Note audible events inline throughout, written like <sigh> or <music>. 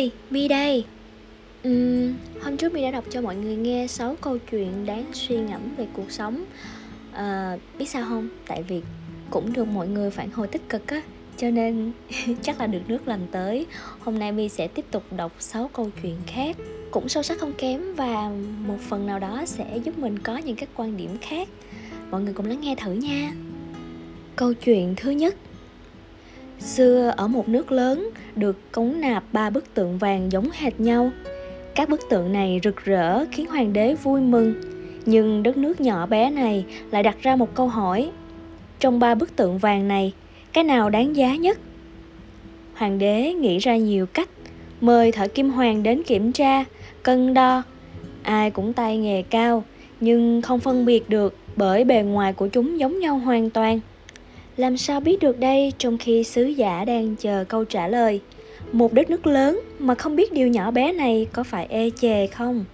ơi, Mi đây. Uhm, Hôm trước Mi đã đọc cho mọi người nghe 6 câu chuyện đáng suy ngẫm về cuộc sống. À, Biết sao không? Tại vì cũng được mọi người phản hồi tích cực á Cho nên <laughs> chắc là được nước lành tới. Hôm nay Mi sẽ tiếp tục đọc 6 câu chuyện khác Cũng sâu sắc không kém và một phần nào đó sẽ giúp mình có những các quan điểm khác. Mọi người cùng lắng nghe thử nha. Câu chuyện thứ nhất. Xưa ở một nước lớn được cống nạp ba bức tượng vàng giống hệt nhau. Các bức tượng này rực rỡ khiến hoàng đế vui mừng. Nhưng đất nước nhỏ bé này lại đặt ra một câu hỏi. Trong ba bức tượng vàng này, cái nào đáng giá nhất? Hoàng đế nghĩ ra nhiều cách, mời thợ kim hoàng đến kiểm tra, cân đo. Ai cũng tay nghề cao, nhưng không phân biệt được bởi bề ngoài của chúng giống nhau hoàn toàn. Làm sao biết được đây trong khi sứ giả đang chờ câu trả lời? Một đất nước lớn mà không biết điều nhỏ bé này có phải ê chề không?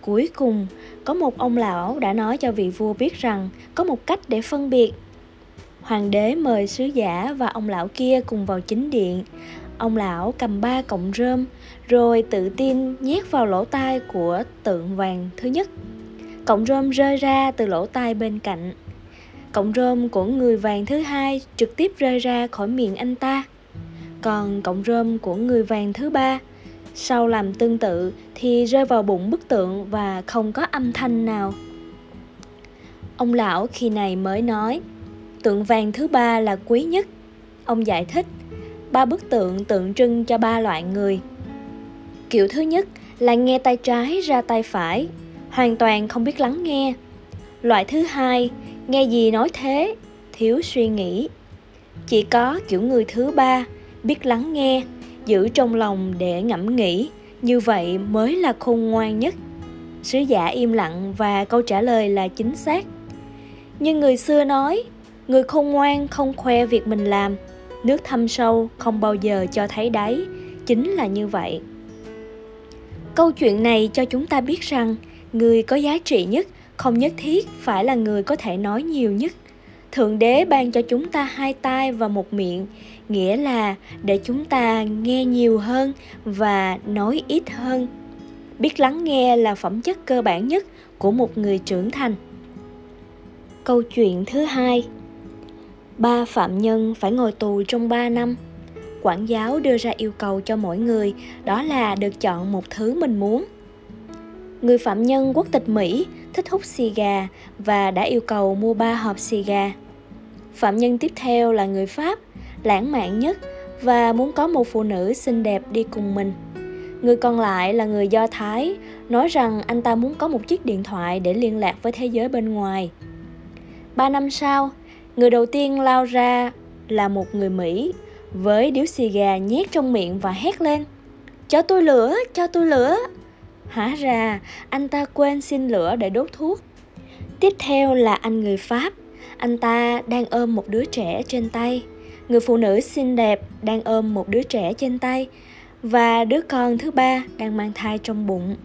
Cuối cùng, có một ông lão đã nói cho vị vua biết rằng có một cách để phân biệt. Hoàng đế mời sứ giả và ông lão kia cùng vào chính điện. Ông lão cầm ba cọng rơm, rồi tự tin nhét vào lỗ tai của tượng vàng thứ nhất. Cọng rơm rơi ra từ lỗ tai bên cạnh Cọng rơm của người vàng thứ hai trực tiếp rơi ra khỏi miệng anh ta. Còn cọng rơm của người vàng thứ ba sau làm tương tự thì rơi vào bụng bức tượng và không có âm thanh nào. Ông lão khi này mới nói, tượng vàng thứ ba là quý nhất. Ông giải thích, ba bức tượng tượng trưng cho ba loại người. Kiểu thứ nhất là nghe tay trái ra tay phải, hoàn toàn không biết lắng nghe. Loại thứ hai nghe gì nói thế? Thiếu suy nghĩ. Chỉ có kiểu người thứ ba, biết lắng nghe, giữ trong lòng để ngẫm nghĩ. Như vậy mới là khôn ngoan nhất. Sứ giả im lặng và câu trả lời là chính xác. Nhưng người xưa nói, người khôn ngoan không khoe việc mình làm. Nước thâm sâu không bao giờ cho thấy đáy. Chính là như vậy. Câu chuyện này cho chúng ta biết rằng, người có giá trị nhất không nhất thiết phải là người có thể nói nhiều nhất. Thượng đế ban cho chúng ta hai tai và một miệng, nghĩa là để chúng ta nghe nhiều hơn và nói ít hơn. Biết lắng nghe là phẩm chất cơ bản nhất của một người trưởng thành. Câu chuyện thứ hai. Ba phạm nhân phải ngồi tù trong ba năm. Quản giáo đưa ra yêu cầu cho mỗi người, đó là được chọn một thứ mình muốn. Người phạm nhân quốc tịch Mỹ thích hút xì gà và đã yêu cầu mua ba hộp xì gà. Phạm nhân tiếp theo là người Pháp, lãng mạn nhất và muốn có một phụ nữ xinh đẹp đi cùng mình. Người còn lại là người Do Thái, nói rằng anh ta muốn có một chiếc điện thoại để liên lạc với thế giới bên ngoài. Ba năm sau, người đầu tiên lao ra là một người Mỹ với điếu xì gà nhét trong miệng và hét lên Cho tôi lửa, cho tôi lửa Hóa ra, anh ta quên xin lửa để đốt thuốc. Tiếp theo là anh người Pháp. Anh ta đang ôm một đứa trẻ trên tay. Người phụ nữ xinh đẹp đang ôm một đứa trẻ trên tay. Và đứa con thứ ba đang mang thai trong bụng.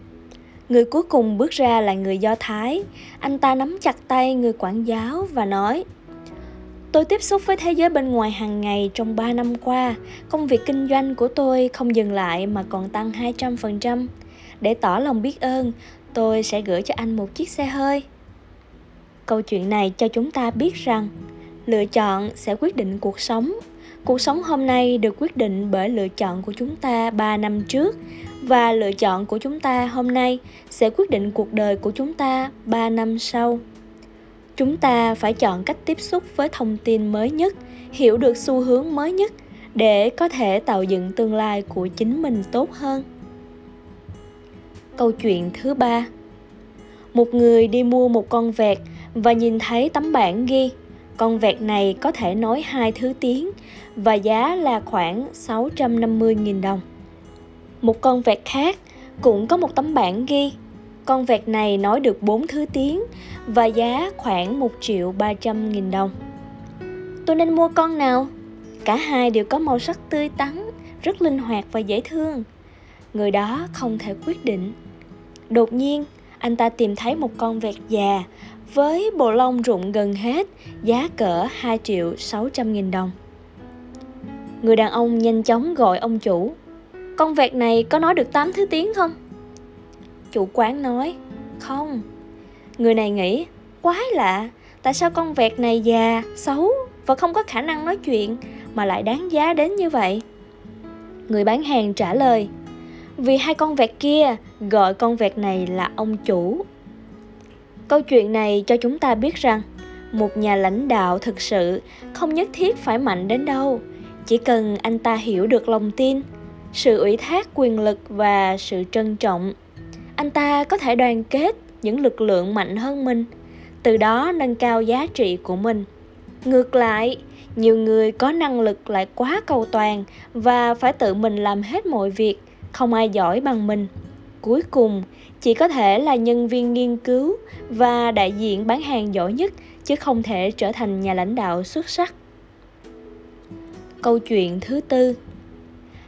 Người cuối cùng bước ra là người Do Thái. Anh ta nắm chặt tay người quản giáo và nói Tôi tiếp xúc với thế giới bên ngoài hàng ngày trong 3 năm qua. Công việc kinh doanh của tôi không dừng lại mà còn tăng 200%. Để tỏ lòng biết ơn, tôi sẽ gửi cho anh một chiếc xe hơi. Câu chuyện này cho chúng ta biết rằng lựa chọn sẽ quyết định cuộc sống. Cuộc sống hôm nay được quyết định bởi lựa chọn của chúng ta 3 năm trước và lựa chọn của chúng ta hôm nay sẽ quyết định cuộc đời của chúng ta 3 năm sau. Chúng ta phải chọn cách tiếp xúc với thông tin mới nhất, hiểu được xu hướng mới nhất để có thể tạo dựng tương lai của chính mình tốt hơn. Câu chuyện thứ ba Một người đi mua một con vẹt và nhìn thấy tấm bảng ghi con vẹt này có thể nói hai thứ tiếng và giá là khoảng 650.000 đồng. Một con vẹt khác cũng có một tấm bảng ghi con vẹt này nói được bốn thứ tiếng và giá khoảng 1 triệu 300 nghìn đồng. Tôi nên mua con nào? Cả hai đều có màu sắc tươi tắn, rất linh hoạt và dễ thương. Người đó không thể quyết định Đột nhiên, anh ta tìm thấy một con vẹt già với bộ lông rụng gần hết, giá cỡ 2 triệu 600 nghìn đồng. Người đàn ông nhanh chóng gọi ông chủ. con vẹt này có nói được 8 thứ tiếng không? Chủ quán nói, không. Người này nghĩ, quái lạ, tại sao con vẹt này già, xấu và không có khả năng nói chuyện mà lại đáng giá đến như vậy? Người bán hàng trả lời, vì hai con vẹt kia gọi con vẹt này là ông chủ. Câu chuyện này cho chúng ta biết rằng một nhà lãnh đạo thực sự không nhất thiết phải mạnh đến đâu, chỉ cần anh ta hiểu được lòng tin, sự ủy thác quyền lực và sự trân trọng. Anh ta có thể đoàn kết những lực lượng mạnh hơn mình, từ đó nâng cao giá trị của mình. Ngược lại, nhiều người có năng lực lại quá cầu toàn và phải tự mình làm hết mọi việc không ai giỏi bằng mình. Cuối cùng, chỉ có thể là nhân viên nghiên cứu và đại diện bán hàng giỏi nhất, chứ không thể trở thành nhà lãnh đạo xuất sắc. Câu chuyện thứ tư.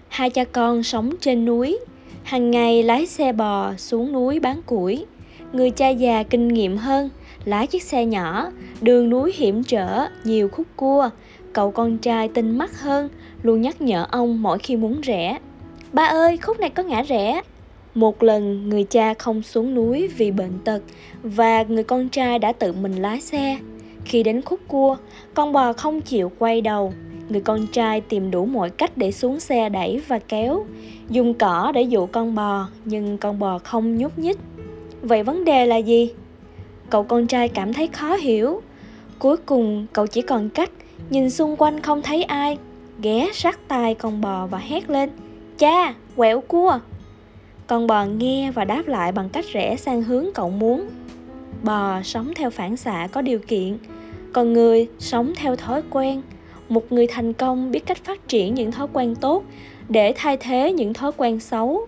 Hai cha con sống trên núi. Hàng ngày lái xe bò xuống núi bán củi. Người cha già kinh nghiệm hơn, lái chiếc xe nhỏ. Đường núi hiểm trở, nhiều khúc cua. Cậu con trai tinh mắt hơn, luôn nhắc nhở ông mỗi khi muốn rẽ. Ba ơi, khúc này có ngã rẽ. Một lần người cha không xuống núi vì bệnh tật và người con trai đã tự mình lái xe. Khi đến khúc cua, con bò không chịu quay đầu. Người con trai tìm đủ mọi cách để xuống xe đẩy và kéo, dùng cỏ để dụ con bò, nhưng con bò không nhúc nhích. Vậy vấn đề là gì? Cậu con trai cảm thấy khó hiểu. Cuối cùng cậu chỉ còn cách nhìn xung quanh không thấy ai, ghé sát tai con bò và hét lên – Cha, quẹo cua. Con bò nghe và đáp lại bằng cách rẽ sang hướng cậu muốn. Bò sống theo phản xạ có điều kiện. Còn người sống theo thói quen. Một người thành công biết cách phát triển những thói quen tốt Để thay thế những thói quen xấu.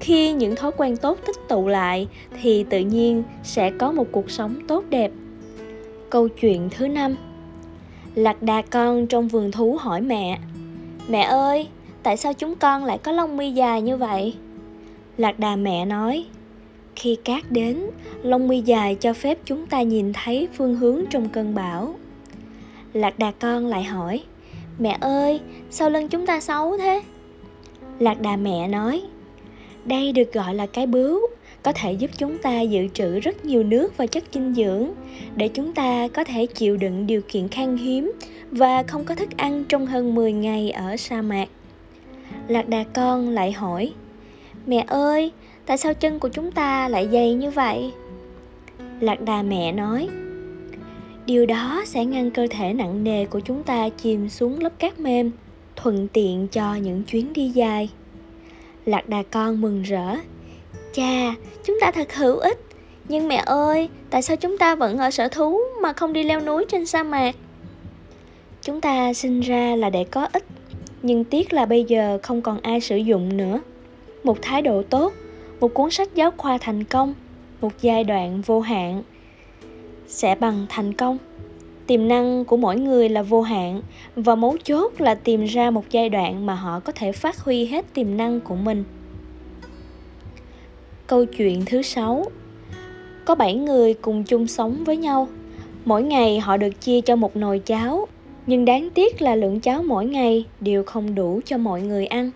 Khi những thói quen tốt tích tụ lại Thì tự nhiên sẽ có một cuộc sống tốt đẹp. Câu chuyện thứ năm. Lạc đà con trong vườn thú hỏi mẹ. Mẹ ơi, tại sao chúng con lại có lông mi dài như vậy? Lạc đà mẹ nói, khi cát đến, lông mi dài cho phép chúng ta nhìn thấy phương hướng trong cơn bão. Lạc đà con lại hỏi, mẹ ơi, sao lưng chúng ta xấu thế? Lạc đà mẹ nói, đây được gọi là cái bướu, có thể giúp chúng ta dự trữ rất nhiều nước và chất dinh dưỡng để chúng ta có thể chịu đựng điều kiện khan hiếm và không có thức ăn trong hơn 10 ngày ở sa mạc lạc đà con lại hỏi, mẹ ơi, tại sao chân của chúng ta lại dày như vậy? Lạc đà mẹ nói, điều đó sẽ ngăn cơ thể nặng nề của chúng ta chìm xuống lớp cát mềm, thuận tiện cho những chuyến đi dài. Lạc đà con mừng rỡ cha chúng ta thật hữu ích! Nhưng mẹ ơi, tại sao chúng ta vẫn ở sở thú mà không đi leo núi trên sa mạc? Chúng ta sinh ra là để có ích nhưng tiếc là bây giờ không còn ai sử dụng nữa. Một thái độ tốt, một cuốn sách giáo khoa thành công, một giai đoạn vô hạn sẽ bằng thành công. Tiềm năng của mỗi người là vô hạn, và mấu chốt là tìm ra một giai đoạn mà họ có thể phát huy hết tiềm năng của mình. Câu chuyện thứ sáu. Có bảy người cùng chung sống với nhau. Mỗi ngày họ được chia cho một nồi cháo nhưng đáng tiếc là lượng cháo mỗi ngày đều không đủ cho mọi người ăn.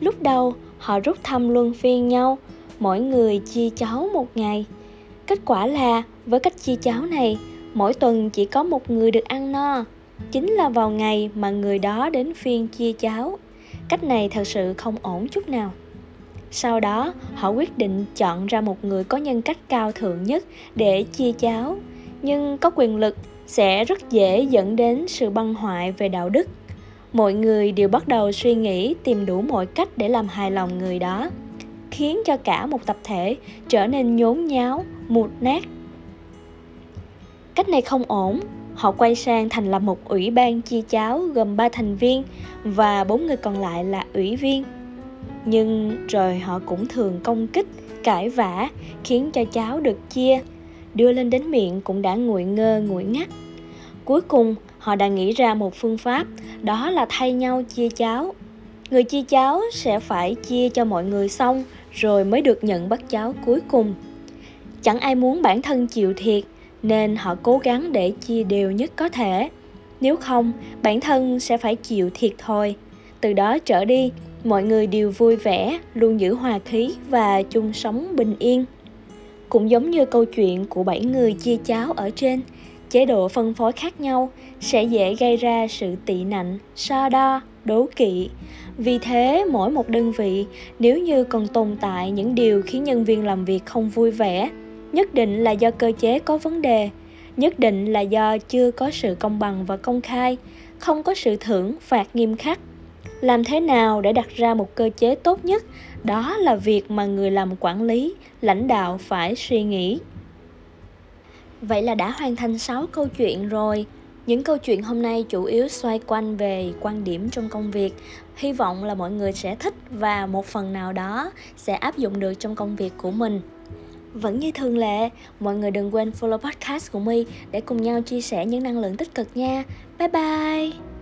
Lúc đầu, họ rút thăm luân phiên nhau, mỗi người chia cháo một ngày. Kết quả là, với cách chia cháo này, mỗi tuần chỉ có một người được ăn no. Chính là vào ngày mà người đó đến phiên chia cháo. Cách này thật sự không ổn chút nào. Sau đó, họ quyết định chọn ra một người có nhân cách cao thượng nhất để chia cháo. Nhưng có quyền lực sẽ rất dễ dẫn đến sự băng hoại về đạo đức. Mọi người đều bắt đầu suy nghĩ tìm đủ mọi cách để làm hài lòng người đó, khiến cho cả một tập thể trở nên nhốn nháo, mụt nát. Cách này không ổn. Họ quay sang thành lập một ủy ban chia cháo gồm ba thành viên và bốn người còn lại là ủy viên. Nhưng rồi họ cũng thường công kích, cãi vã, khiến cho cháo được chia đưa lên đến miệng cũng đã nguội ngơ, nguội ngắt. Cuối cùng, họ đã nghĩ ra một phương pháp, đó là thay nhau chia cháo người chia cháo sẽ phải chia cho mọi người xong rồi mới được nhận bát cháo cuối cùng. Chẳng ai muốn bản thân chịu thiệt, nên họ cố gắng để chia đều nhất có thể. Nếu không, bản thân sẽ phải chịu thiệt thôi. Từ đó trở đi, mọi người đều vui vẻ, luôn giữ hòa khí và chung sống bình yên cũng giống như câu chuyện của bảy người chia cháo ở trên. Chế độ phân phối khác nhau sẽ dễ gây ra sự tị nạnh, so đo, đố kỵ. Vì thế, mỗi một đơn vị, nếu như còn tồn tại những điều khiến nhân viên làm việc không vui vẻ, nhất định là do cơ chế có vấn đề, nhất định là do chưa có sự công bằng và công khai, không có sự thưởng phạt nghiêm khắc. Làm thế nào để đặt ra một cơ chế tốt nhất đó là việc mà người làm quản lý lãnh đạo phải suy nghĩ vậy là đã hoàn thành 6 câu chuyện rồi những câu chuyện hôm nay chủ yếu xoay quanh về quan điểm trong công việc hy vọng là mọi người sẽ thích và một phần nào đó sẽ áp dụng được trong công việc của mình vẫn như thường lệ, mọi người đừng quên follow podcast của My để cùng nhau chia sẻ những năng lượng tích cực nha. Bye bye!